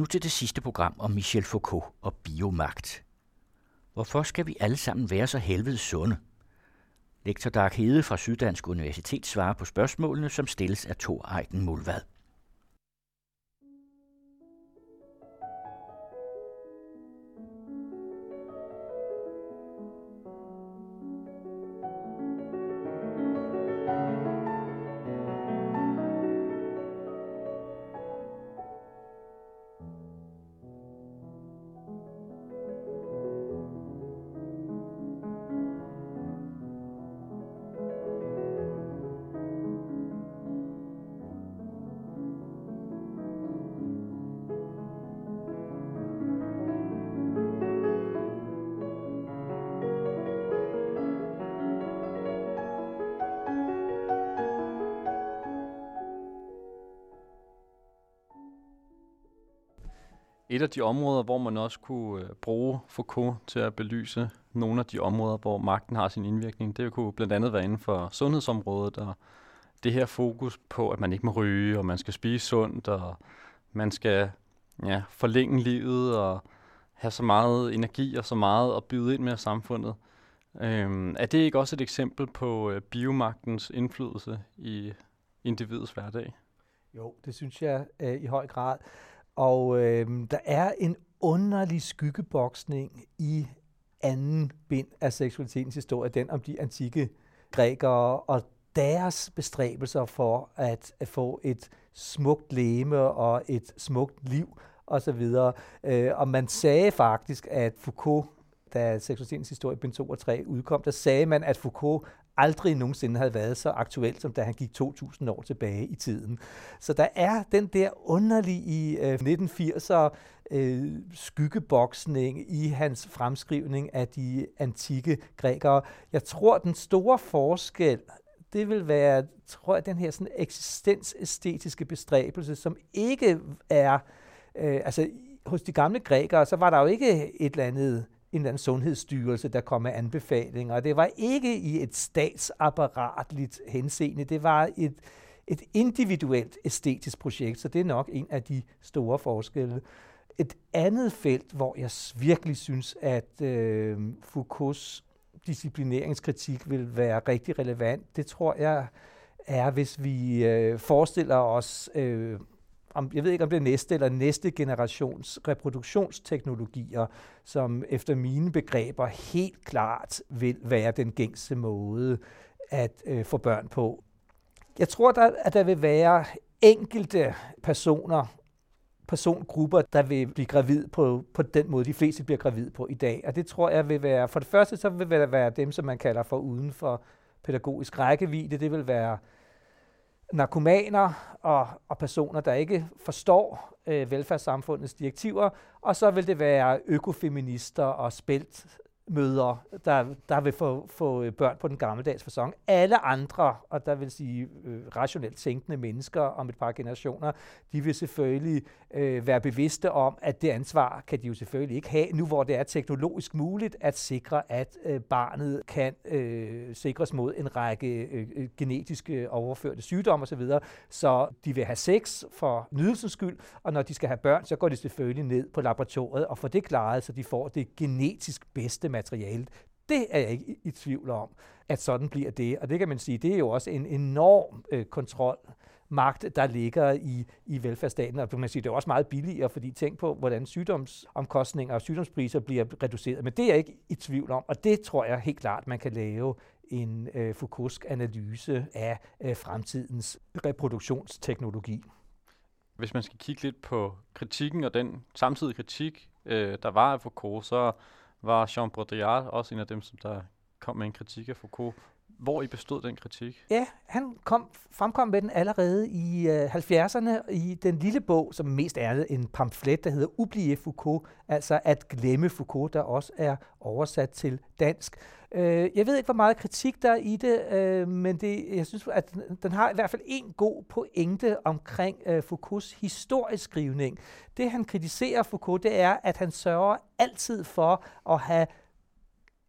Nu til det sidste program om Michel Foucault og biomagt. Hvorfor skal vi alle sammen være så helvede sunde? Lektor Dark Hede fra Syddansk Universitet svarer på spørgsmålene, som stilles af Thor Eiken Mulvad. Et af de områder, hvor man også kunne øh, bruge Foucault til at belyse nogle af de områder, hvor magten har sin indvirkning, det kunne blandt andet være inden for sundhedsområdet, og det her fokus på, at man ikke må ryge, og man skal spise sundt, og man skal ja, forlænge livet, og have så meget energi og så meget at byde ind med samfundet. Øhm, er det ikke også et eksempel på øh, biomagtens indflydelse i individets hverdag? Jo, det synes jeg øh, i høj grad. Og øh, der er en underlig skyggeboksning i anden bind af seksualitetens historie, den om de antikke grækere og deres bestræbelser for at, at få et smukt leme og et smukt liv osv. Øh, og man sagde faktisk, at Foucault, da seksualitetens historie bind 2 og 3 udkom, der sagde man, at Foucault aldrig nogensinde havde været så aktuelt, som da han gik 2.000 år tilbage i tiden. Så der er den der underlige øh, 1980'er øh, skyggeboksning i hans fremskrivning af de antikke grækere. Jeg tror, den store forskel, det vil være, tror jeg, den her sådan eksistensæstetiske bestræbelse, som ikke er, øh, altså hos de gamle grækere, så var der jo ikke et eller andet en eller anden sundhedsstyrelse, der kom med anbefalinger. Og det var ikke i et statsapparatligt henseende. Det var et, et individuelt æstetisk projekt, så det er nok en af de store forskelle. Et andet felt, hvor jeg virkelig synes, at øh, Foucaults disciplineringskritik vil være rigtig relevant, det tror jeg er, hvis vi øh, forestiller os øh, om, jeg ved ikke om det er næste eller næste generations reproduktionsteknologier, som efter mine begreber helt klart vil være den gængse måde at øh, få børn på. Jeg tror, der, at der vil være enkelte personer, persongrupper, der vil blive gravid på, på den måde, de fleste bliver gravid på i dag. Og det tror jeg vil være, for det første så vil det være dem, som man kalder for uden for pædagogisk rækkevidde. Det vil være narkomaner og, og personer, der ikke forstår øh, velfærdssamfundets direktiver, og så vil det være økofeminister og spelt, møder, der, der vil få, få øh, børn på den gammeldags fasong. Alle andre, og der vil sige øh, rationelt tænkende mennesker om et par generationer, de vil selvfølgelig øh, være bevidste om, at det ansvar kan de jo selvfølgelig ikke have, nu hvor det er teknologisk muligt at sikre, at øh, barnet kan øh, sikres mod en række øh, øh genetiske overførte sygdomme osv., så de vil have sex for nydelsens skyld, og når de skal have børn, så går de selvfølgelig ned på laboratoriet og får det klaret, så de får det genetisk bedste materiale materialet. Det er jeg ikke i tvivl om, at sådan bliver det. Og det kan man sige, det er jo også en enorm øh, kontrol magt, der ligger i, i velfærdsstaten. Og man sige, det er også meget billigere, fordi tænk på, hvordan sygdomsomkostninger og sygdomspriser bliver reduceret. Men det er jeg ikke i tvivl om, og det tror jeg helt klart, man kan lave en øh, Foucaultsk analyse af øh, fremtidens reproduktionsteknologi. Hvis man skal kigge lidt på kritikken og den samtidige kritik, øh, der var af Foucault, så var Jean Baudrillard også en af dem, som der kom med en kritik af Foucault. Hvor I bestod den kritik? Ja, han kom, fremkom med den allerede i øh, 70'erne i den lille bog, som mest er en pamflet, der hedder Oublier Foucault, altså at glemme Foucault, der også er oversat til dansk. Øh, jeg ved ikke, hvor meget kritik der er i det, øh, men det, jeg synes, at den har i hvert fald en god pointe omkring øh, Foucaults historieskrivning. Det, han kritiserer Foucault, det er, at han sørger altid for at have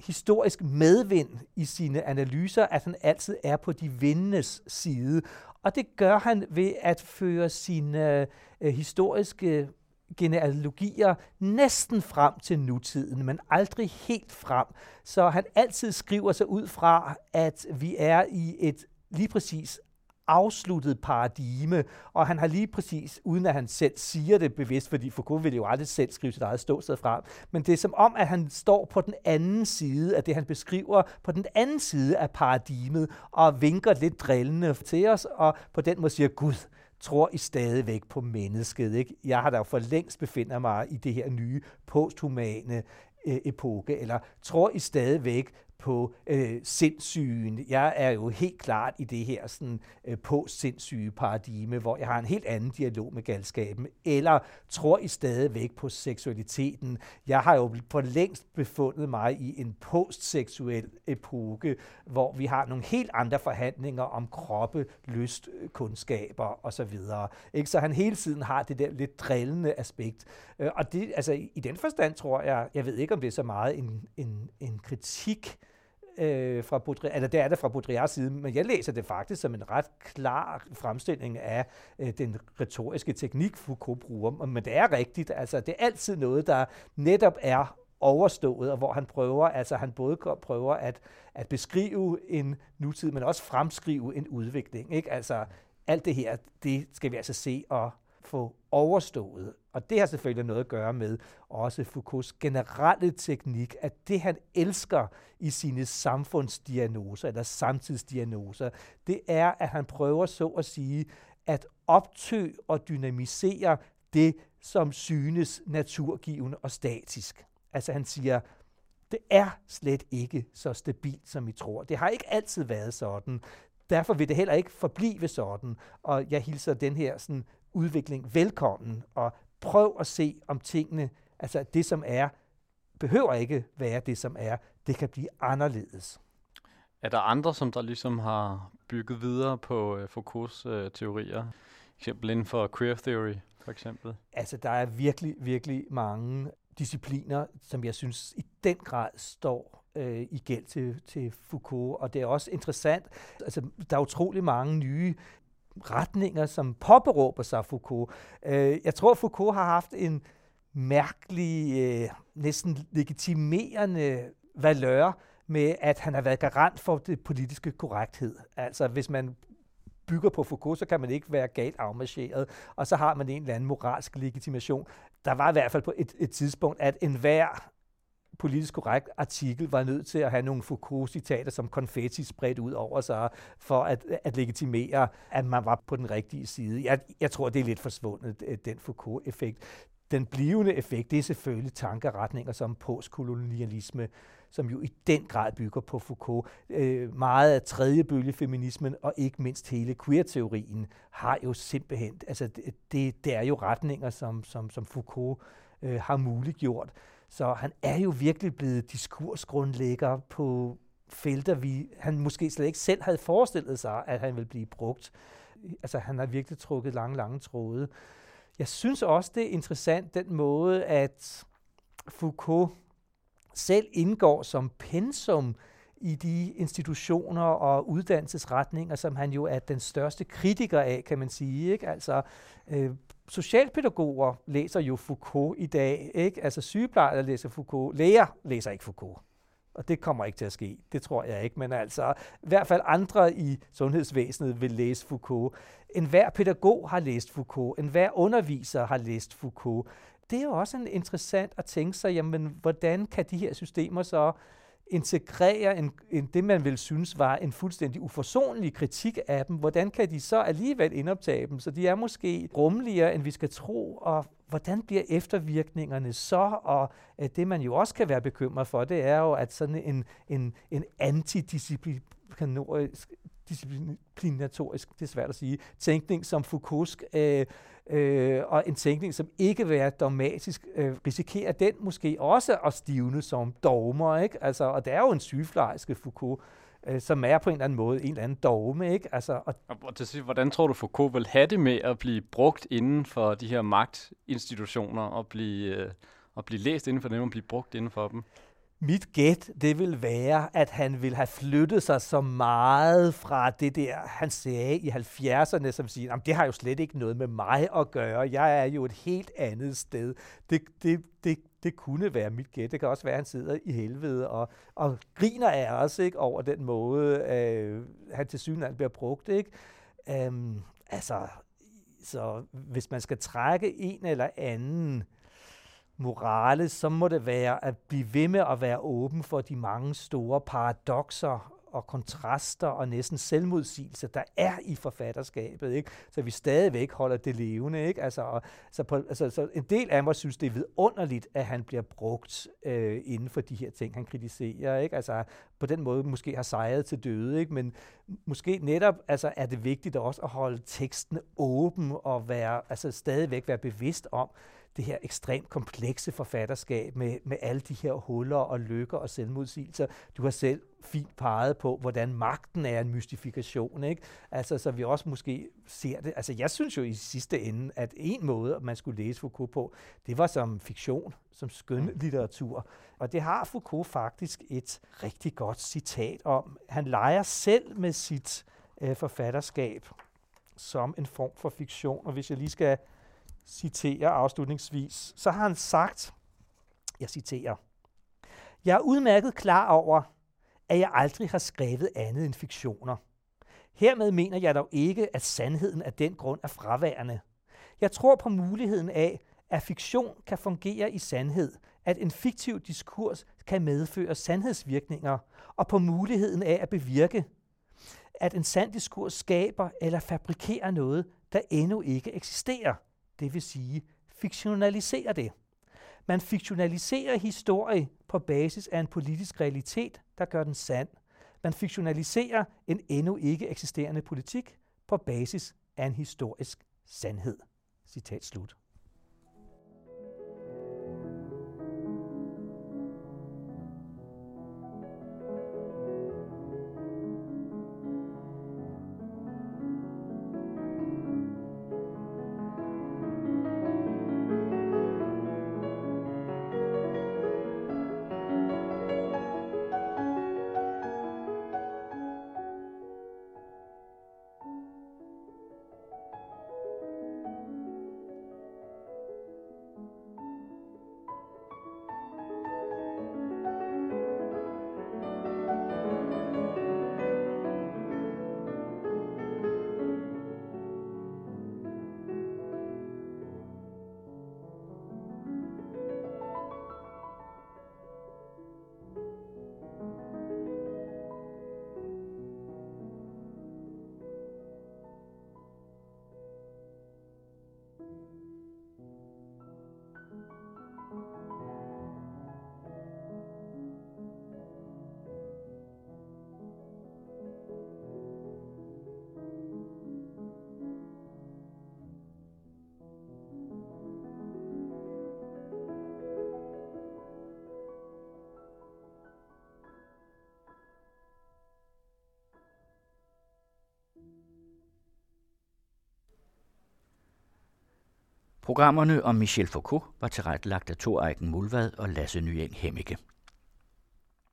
historisk medvind i sine analyser, at han altid er på de vindendes side. Og det gør han ved at føre sine øh, historiske øh, genealogier næsten frem til nutiden, men aldrig helt frem. Så han altid skriver sig ud fra, at vi er i et lige præcis afsluttet paradigme, og han har lige præcis, uden at han selv siger det bevidst, fordi Foucault ville jo aldrig selv skrive sit eget ståsted frem, men det er som om, at han står på den anden side af det, han beskriver, på den anden side af paradigmet, og vinker lidt drillende til os, og på den måde siger, Gud, tror I stadigvæk på mennesket. Ikke? Jeg har da for længst befinder mig i det her nye posthumane øh, epoke, eller tror I stadigvæk på øh, sindssygen. Jeg er jo helt klart i det her sådan, øh, på-sindssyge paradigme, hvor jeg har en helt anden dialog med galskaben. Eller tror I stadigvæk på seksualiteten? Jeg har jo for længst befundet mig i en postseksuel epoke, hvor vi har nogle helt andre forhandlinger om kroppe, lyst, øh, kundskaber osv. Ikke? Så han hele tiden har det der lidt drillende aspekt. Øh, og det, altså, i den forstand tror jeg, jeg ved ikke, om det er så meget en, en, en kritik øh, fra Baudrillard, altså, eller det er det fra Baudrillards side, men jeg læser det faktisk som en ret klar fremstilling af øh, den retoriske teknik, Foucault bruger. Men det er rigtigt, altså det er altid noget, der netop er overstået, og hvor han prøver, altså han både prøver at, at beskrive en nutid, men også fremskrive en udvikling. Ikke? Altså alt det her, det skal vi altså se og få overstået. Og det har selvfølgelig noget at gøre med også Foucaults generelle teknik, at det han elsker i sine samfundsdiagnoser eller samtidsdiagnoser, det er, at han prøver så at sige at optø og dynamisere det, som synes naturgivende og statisk. Altså han siger, det er slet ikke så stabilt, som I tror. Det har ikke altid været sådan. Derfor vil det heller ikke forblive sådan. Og jeg hilser den her sådan, udvikling velkommen, og prøv at se om tingene, altså det som er, behøver ikke være det som er, det kan blive anderledes. Er der andre, som der ligesom har bygget videre på uh, Foucaults uh, teorier? Eksempel inden for queer theory, for eksempel? Altså, der er virkelig, virkelig mange discipliner, som jeg synes i den grad står øh, i gæld til, til Foucault. Og det er også interessant, altså der er utrolig mange nye retninger, som påberåber sig Foucault. Øh, jeg tror, Foucault har haft en mærkelig, øh, næsten legitimerende valør med, at han har været garant for det politiske korrekthed. Altså, hvis man bygger på Foucault, så kan man ikke være galt afmarcheret, og så har man en eller anden moralsk legitimation. Der var i hvert fald på et, et tidspunkt, at enhver politisk korrekt artikel var nødt til at have nogle Foucault-citater som konfetti spredt ud over sig, for at, at legitimere, at man var på den rigtige side. Jeg, jeg tror, det er lidt forsvundet, øh, den Foucault-effekt. Den blivende effekt, det er selvfølgelig tankeretninger som postkolonialisme, som jo i den grad bygger på Foucault. Øh, meget af tredje bølge feminismen og ikke mindst hele queer-teorien har jo simpelthen, altså det, det, det er jo retninger, som, som, som Foucault øh, har muliggjort. Så han er jo virkelig blevet diskursgrundlægger på felter, vi, han måske slet ikke selv havde forestillet sig, at han ville blive brugt. Altså han har virkelig trukket lange, lange tråde. Jeg synes også, det er interessant den måde, at Foucault selv indgår som pensum i de institutioner og uddannelsesretninger, som han jo er den største kritiker af, kan man sige. Ikke? Altså, øh, socialpædagoger læser jo Foucault i dag, ikke? Altså sygeplejersker læser Foucault, læger læser ikke Foucault. Og det kommer ikke til at ske, det tror jeg ikke, men altså i hvert fald andre i sundhedsvæsenet vil læse Foucault. En hver pædagog har læst Foucault, en hver underviser har læst Foucault. Det er jo også en interessant at tænke sig, jamen hvordan kan de her systemer så integrere en, en, det, man vil synes var en fuldstændig uforsonlig kritik af dem, hvordan kan de så alligevel indoptage dem? Så de er måske rummeligere, end vi skal tro, og hvordan bliver eftervirkningerne så? Og øh, det, man jo også kan være bekymret for, det er jo, at sådan en, en, en antidisciplinarisk disciplinatorisk, det er svært at sige, tænkning som Foucault, øh, øh, og en tænkning, som ikke vil være dogmatisk, øh, risikerer den måske også at stivne som dogmer, ikke? Altså, og det er jo en sygeplejerske Foucault, øh, som er på en eller anden måde en eller anden dogme, ikke? Altså, og, og til sidst, hvordan tror du, Foucault vil have det med at blive brugt inden for de her magtinstitutioner og blive, øh, og blive læst inden for dem og blive brugt inden for dem? Mit gæt, det vil være, at han vil have flyttet sig så meget fra det der, han sagde i 70'erne, som siger, det har jo slet ikke noget med mig at gøre. Jeg er jo et helt andet sted. Det, det, det, det kunne være mit gæt. Det kan også være, at han sidder i helvede og, og griner af os ikke, over den måde, øh, han til synligheden bliver brugt. Ikke? Øhm, altså, så hvis man skal trække en eller anden morale, så må det være at blive ved med at være åben for de mange store paradoxer og kontraster og næsten selvmodsigelse, der er i forfatterskabet, ikke? så vi stadigvæk holder det levende. Ikke? Altså, og, så, på, altså, så en del af mig synes, det er vidunderligt, at han bliver brugt øh, inden for de her ting, han kritiserer. Ikke? Altså, på den måde måske har sejret til døde, ikke? men måske netop altså, er det vigtigt også at holde teksten åben og være, altså, stadigvæk være bevidst om, det her ekstremt komplekse forfatterskab med, med alle de her huller og lykker og selvmodsigelser. Du har selv fint peget på, hvordan magten er en mystifikation, ikke? Altså, så vi også måske ser det. Altså, jeg synes jo i sidste ende, at en måde, man skulle læse Foucault på, det var som fiktion, som skøn litteratur. Og det har Foucault faktisk et rigtig godt citat om. Han leger selv med sit øh, forfatterskab som en form for fiktion, og hvis jeg lige skal citerer afslutningsvis, så har han sagt, jeg citerer, Jeg er udmærket klar over, at jeg aldrig har skrevet andet end fiktioner. Hermed mener jeg dog ikke, at sandheden af den grund er fraværende. Jeg tror på muligheden af, at fiktion kan fungere i sandhed, at en fiktiv diskurs kan medføre sandhedsvirkninger, og på muligheden af at bevirke, at en sand diskurs skaber eller fabrikerer noget, der endnu ikke eksisterer – det vil sige fiktionalisere det. Man fiktionaliserer historie på basis af en politisk realitet, der gør den sand. Man fiktionaliserer en endnu ikke eksisterende politik på basis af en historisk sandhed. Citat slut. Programmerne om Michel Foucault var tilrettelagt af Thor Eiken Mulvad og Lasse Nyeng Hemmike.